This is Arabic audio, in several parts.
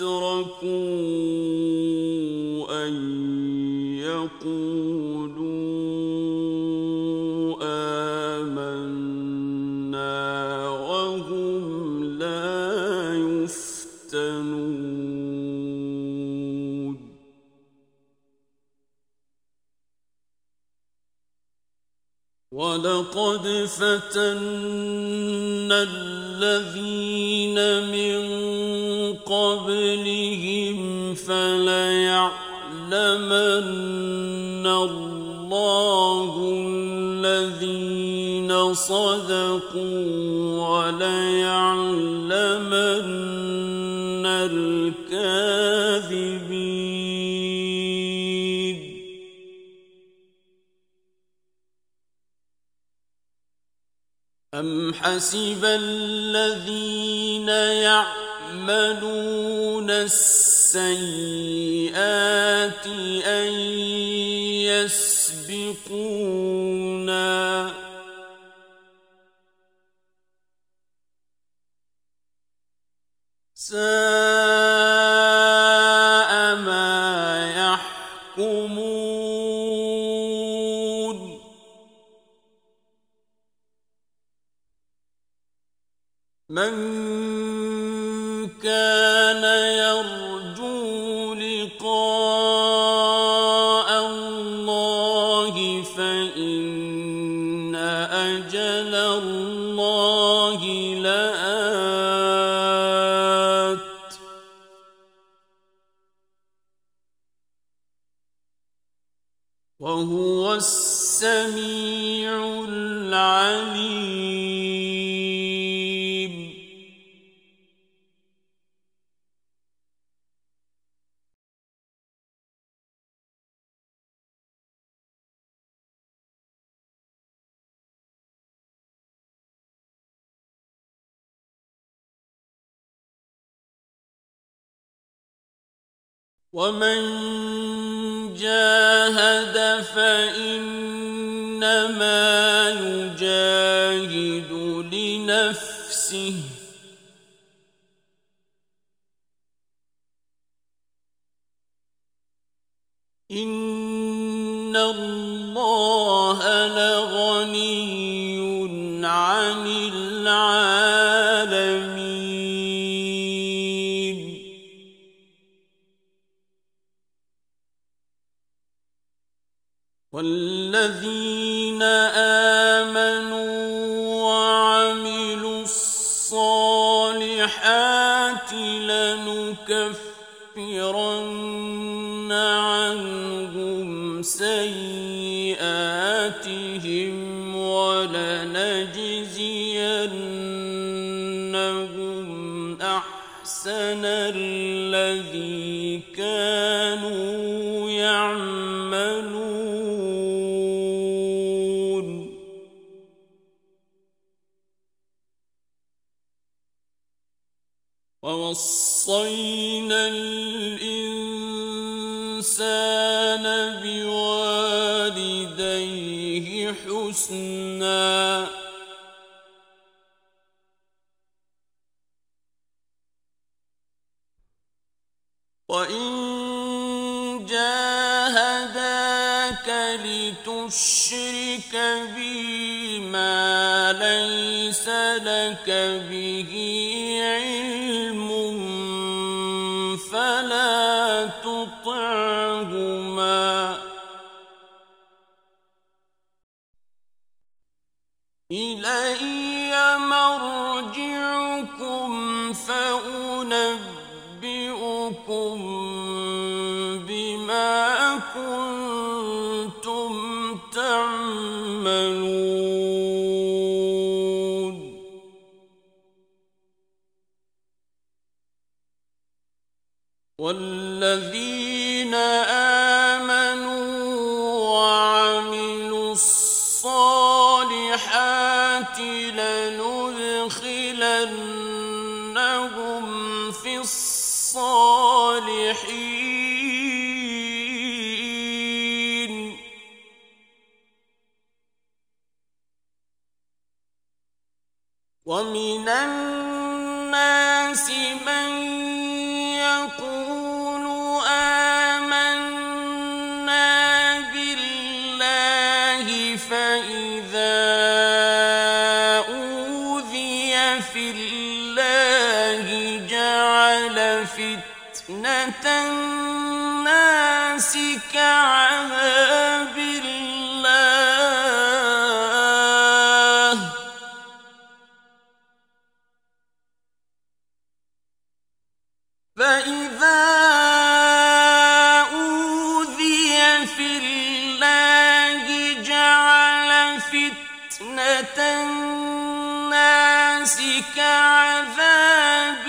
يتركوا أن يقولوا آمنا وهم لا يفتنون. ولقد فتنا الذين من قبلهم فليعلمن الله الذين صدقوا وليعلمن الكاذبين. أم حسب الذين يعملون السيئات أن يسبقونا. ساء ومن جاهد فإنما يجاهد لنفسه إن الله ووصينا الإنسان بوالديه حسنا وإن جاهداك لتشرك بي ما ليس لك به تطعهما إلي مرجعكم فأنبئكم بما كنتم كعذاب الله فإذا أوذي في الله جعل فتنة الناس كعذاب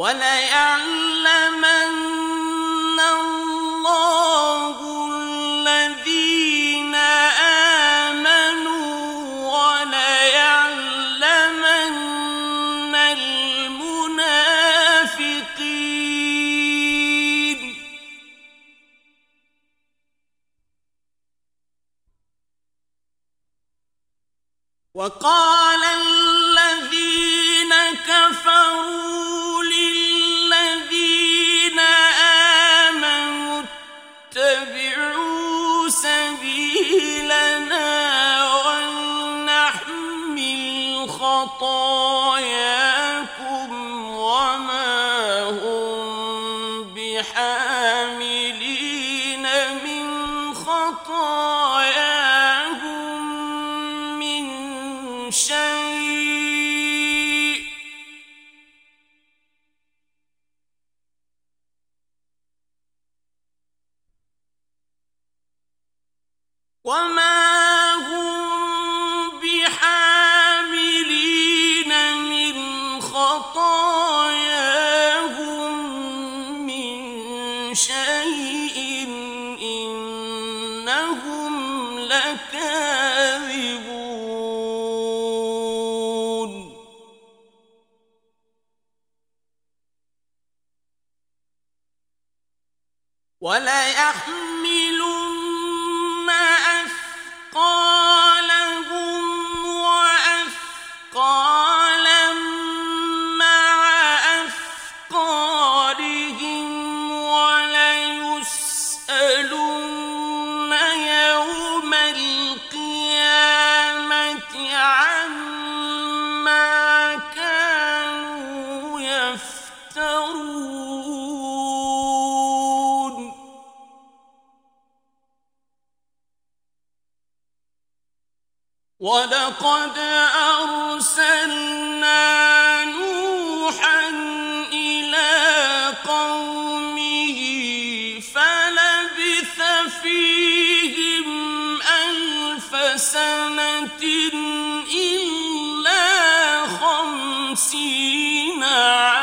وليعلمن اتبعوا سبيل ولقد أرسلنا نوحا إلى قومه فلبث فيهم ألف سنة إلا خمسين عاما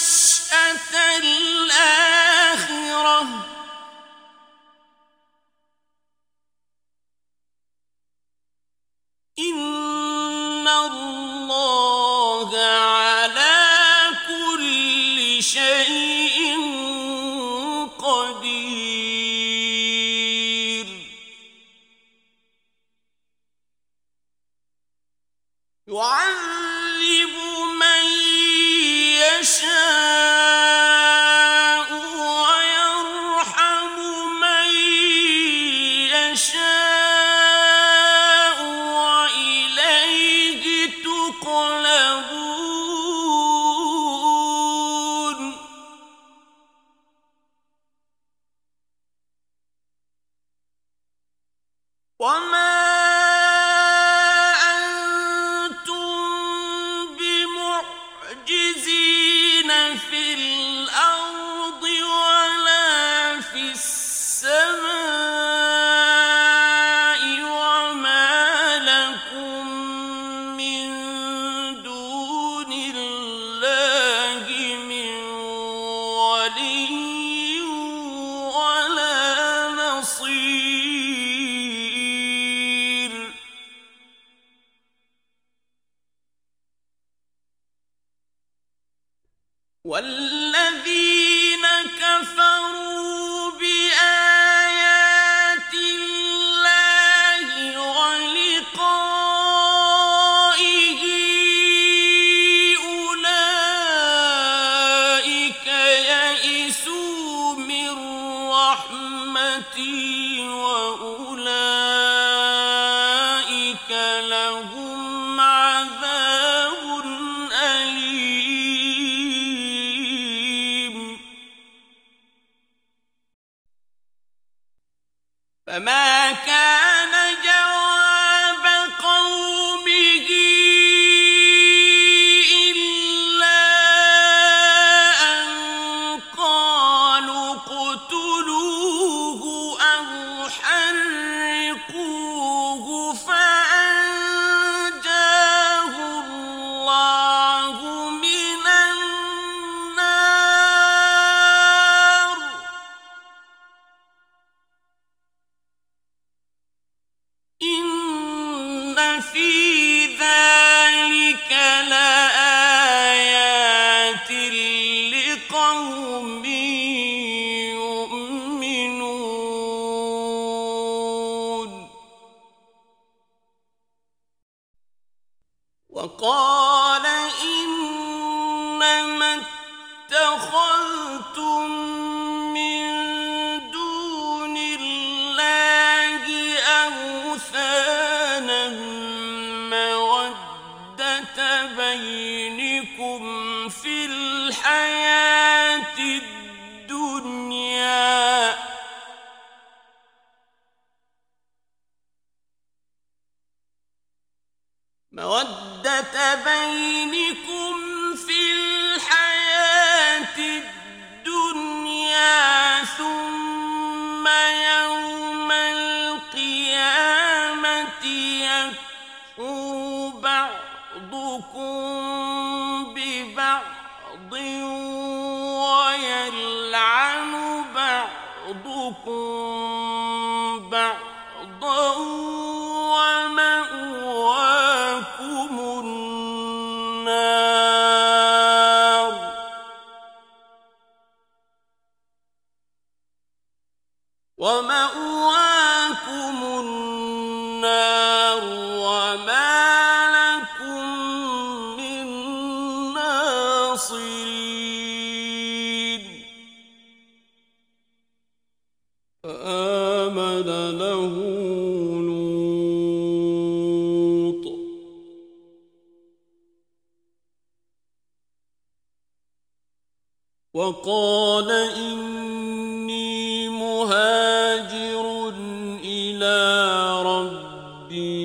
وما أنتم ربي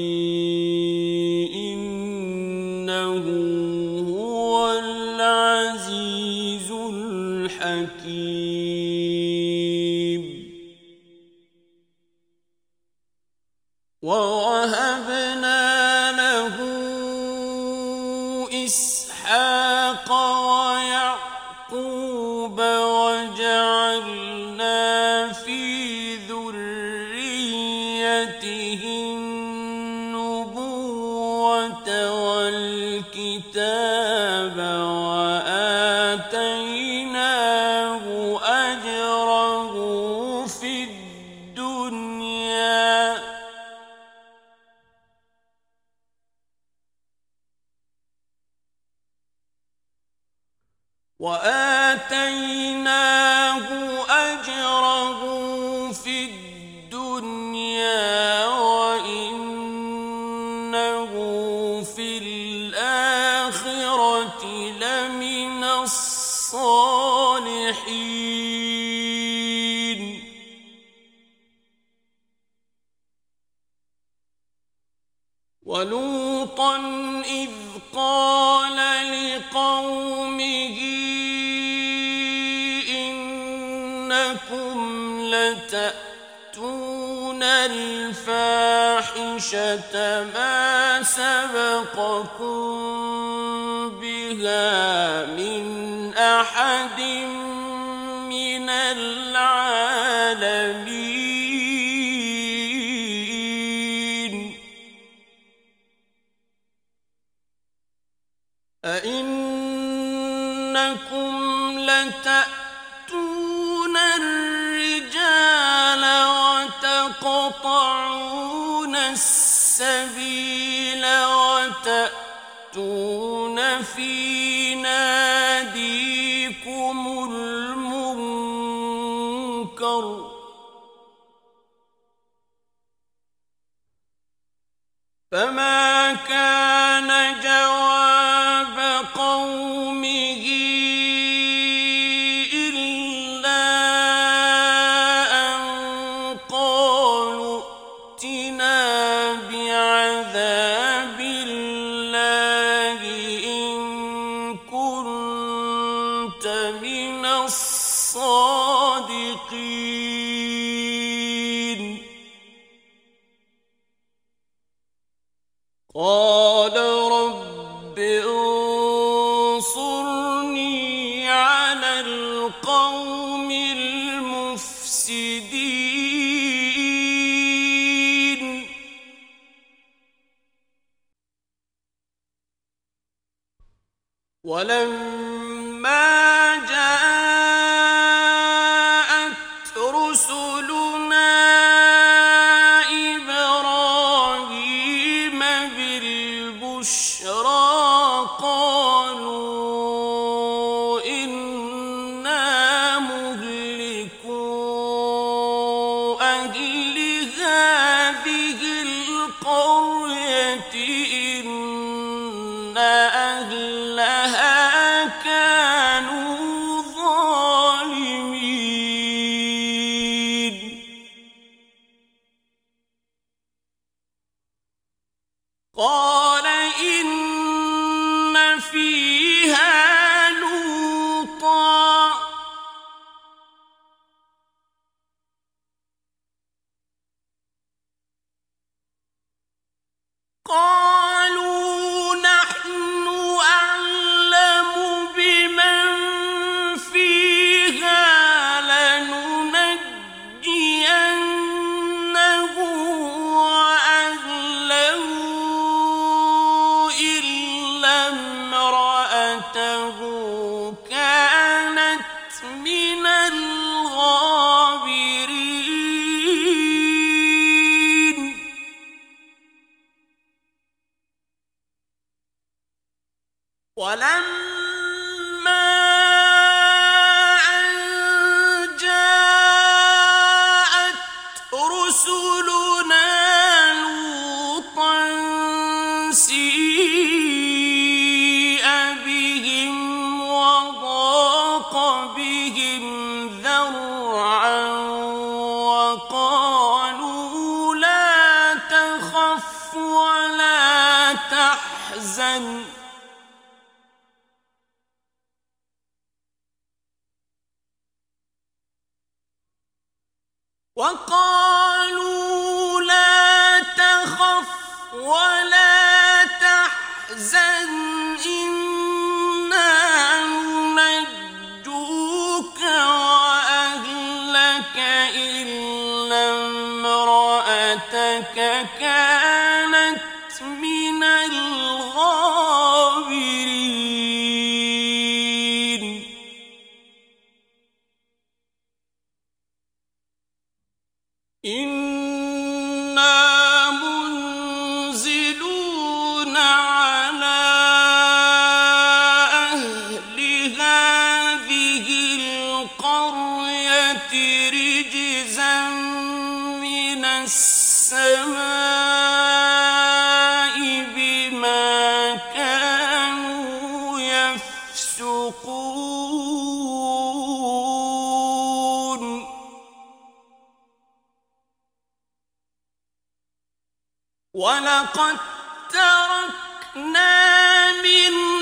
سبقكم بها من أحد ولما جاءت ولقد تركنا منها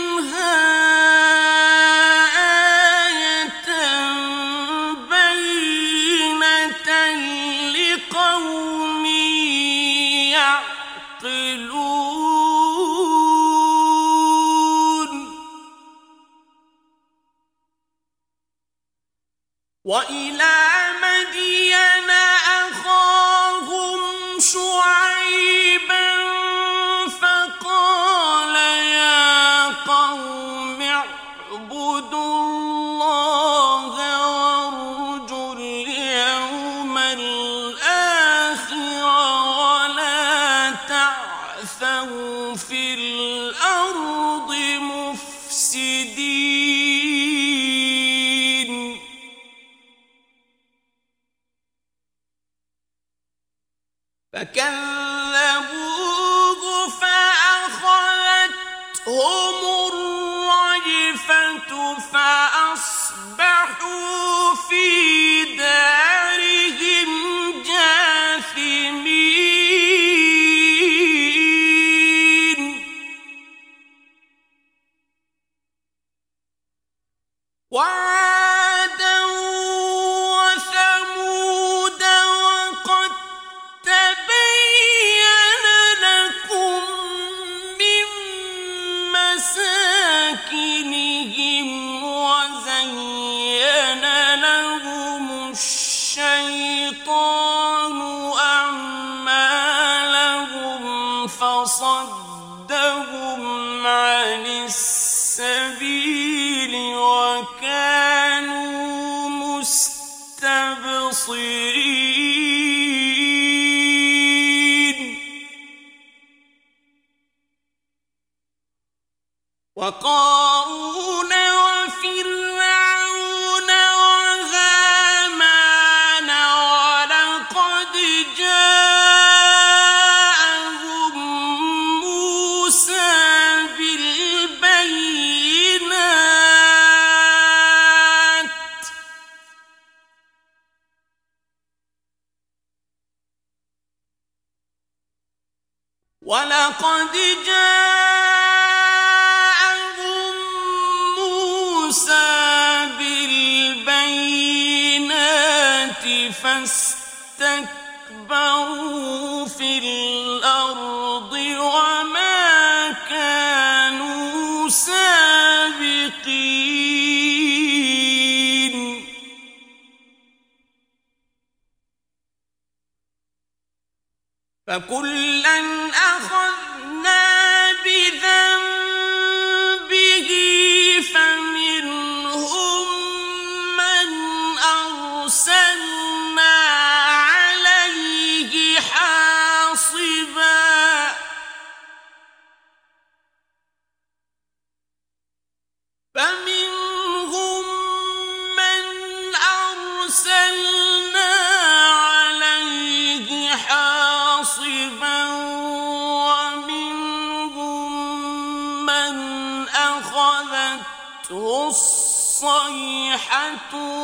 فكلا أخذنا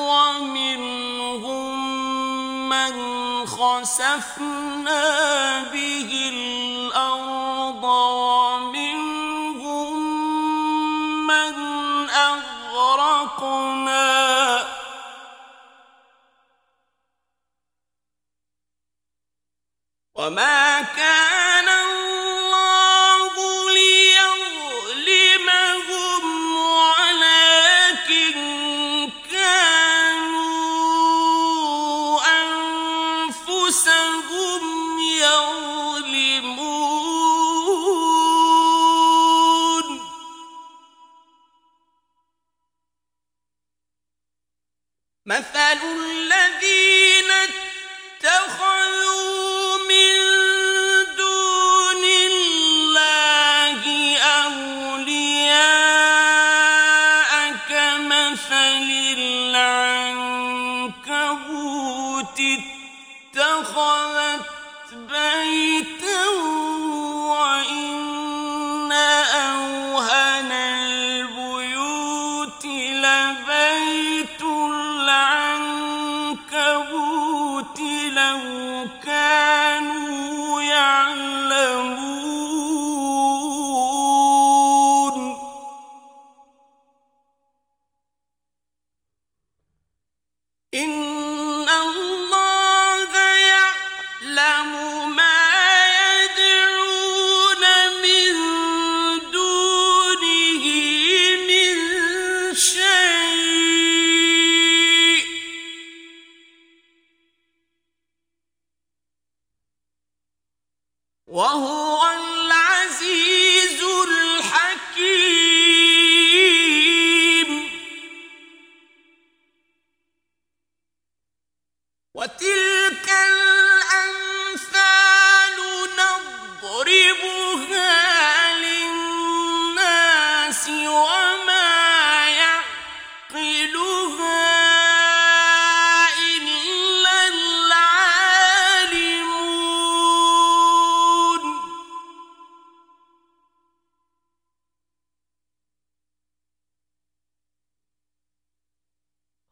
ومنهم من خسفنا به الأرض ومنهم من أغرقنا وما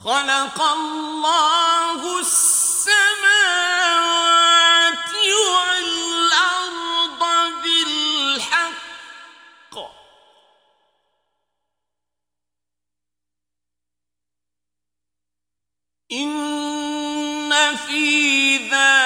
خلق الله السماوات والأرض بالحق. إن في ذلك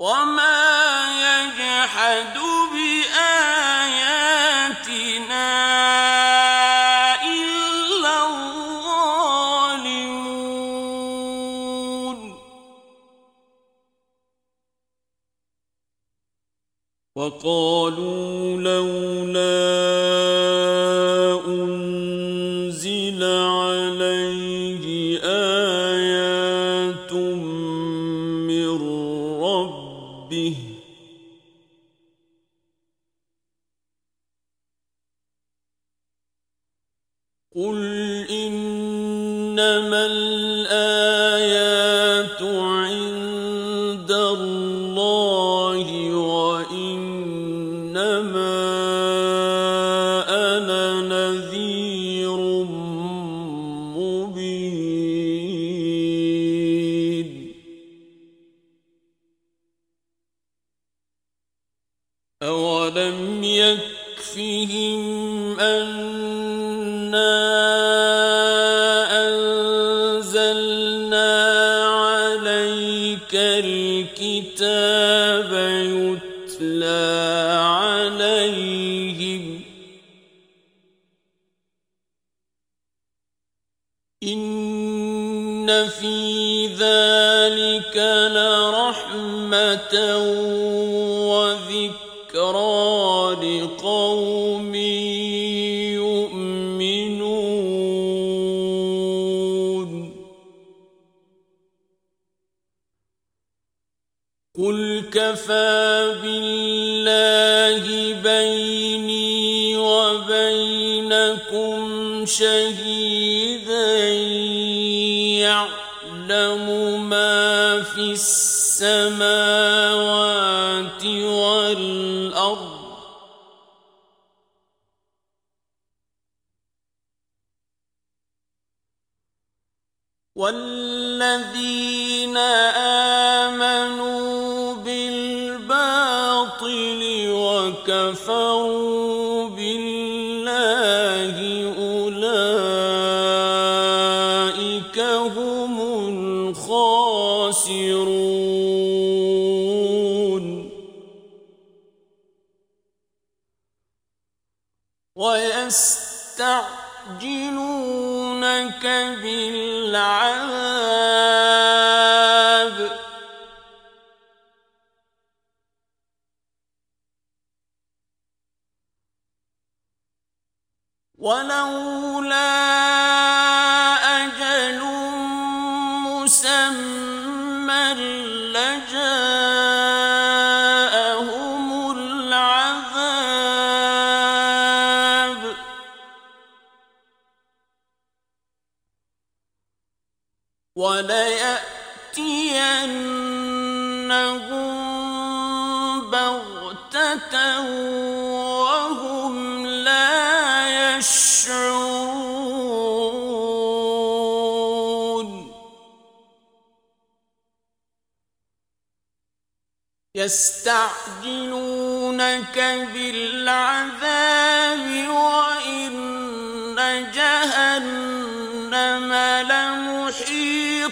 وما يجحدون وذكرى لقوم يؤمنون. قل كفى بالله بيني وبينكم شهيدا يعلم ما في السماوات وكفروا بالله أولئك هم الخاسرون. ويستعجلونك بالعذاب وليأتينهم بغتة وهم لا يشعرون. يستعجلونك بالعذاب وإن جهنم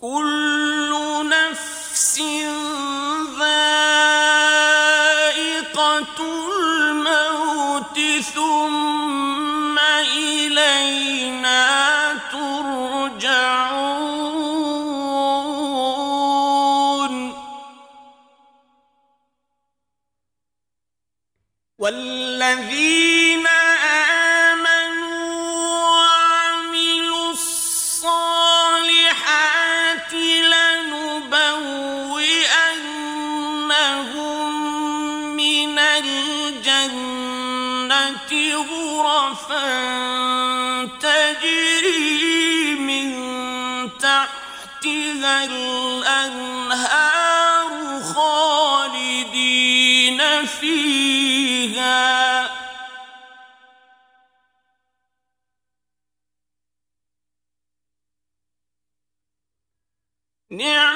كل إذا الأنهار خالدين فيها نعم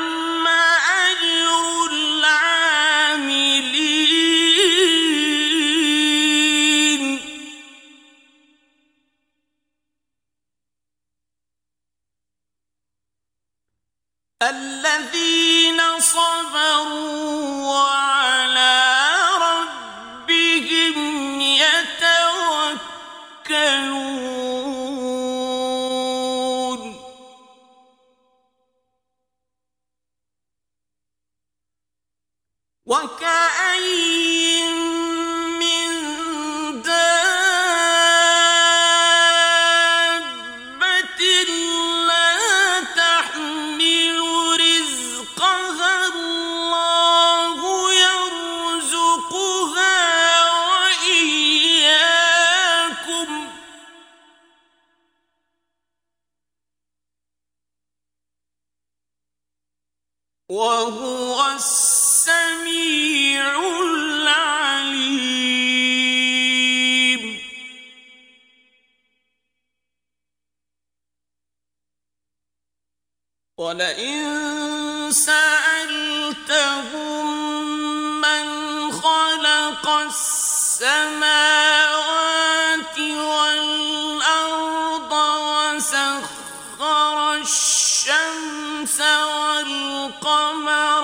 خلق السماوات والأرض وسخر الشمس والقمر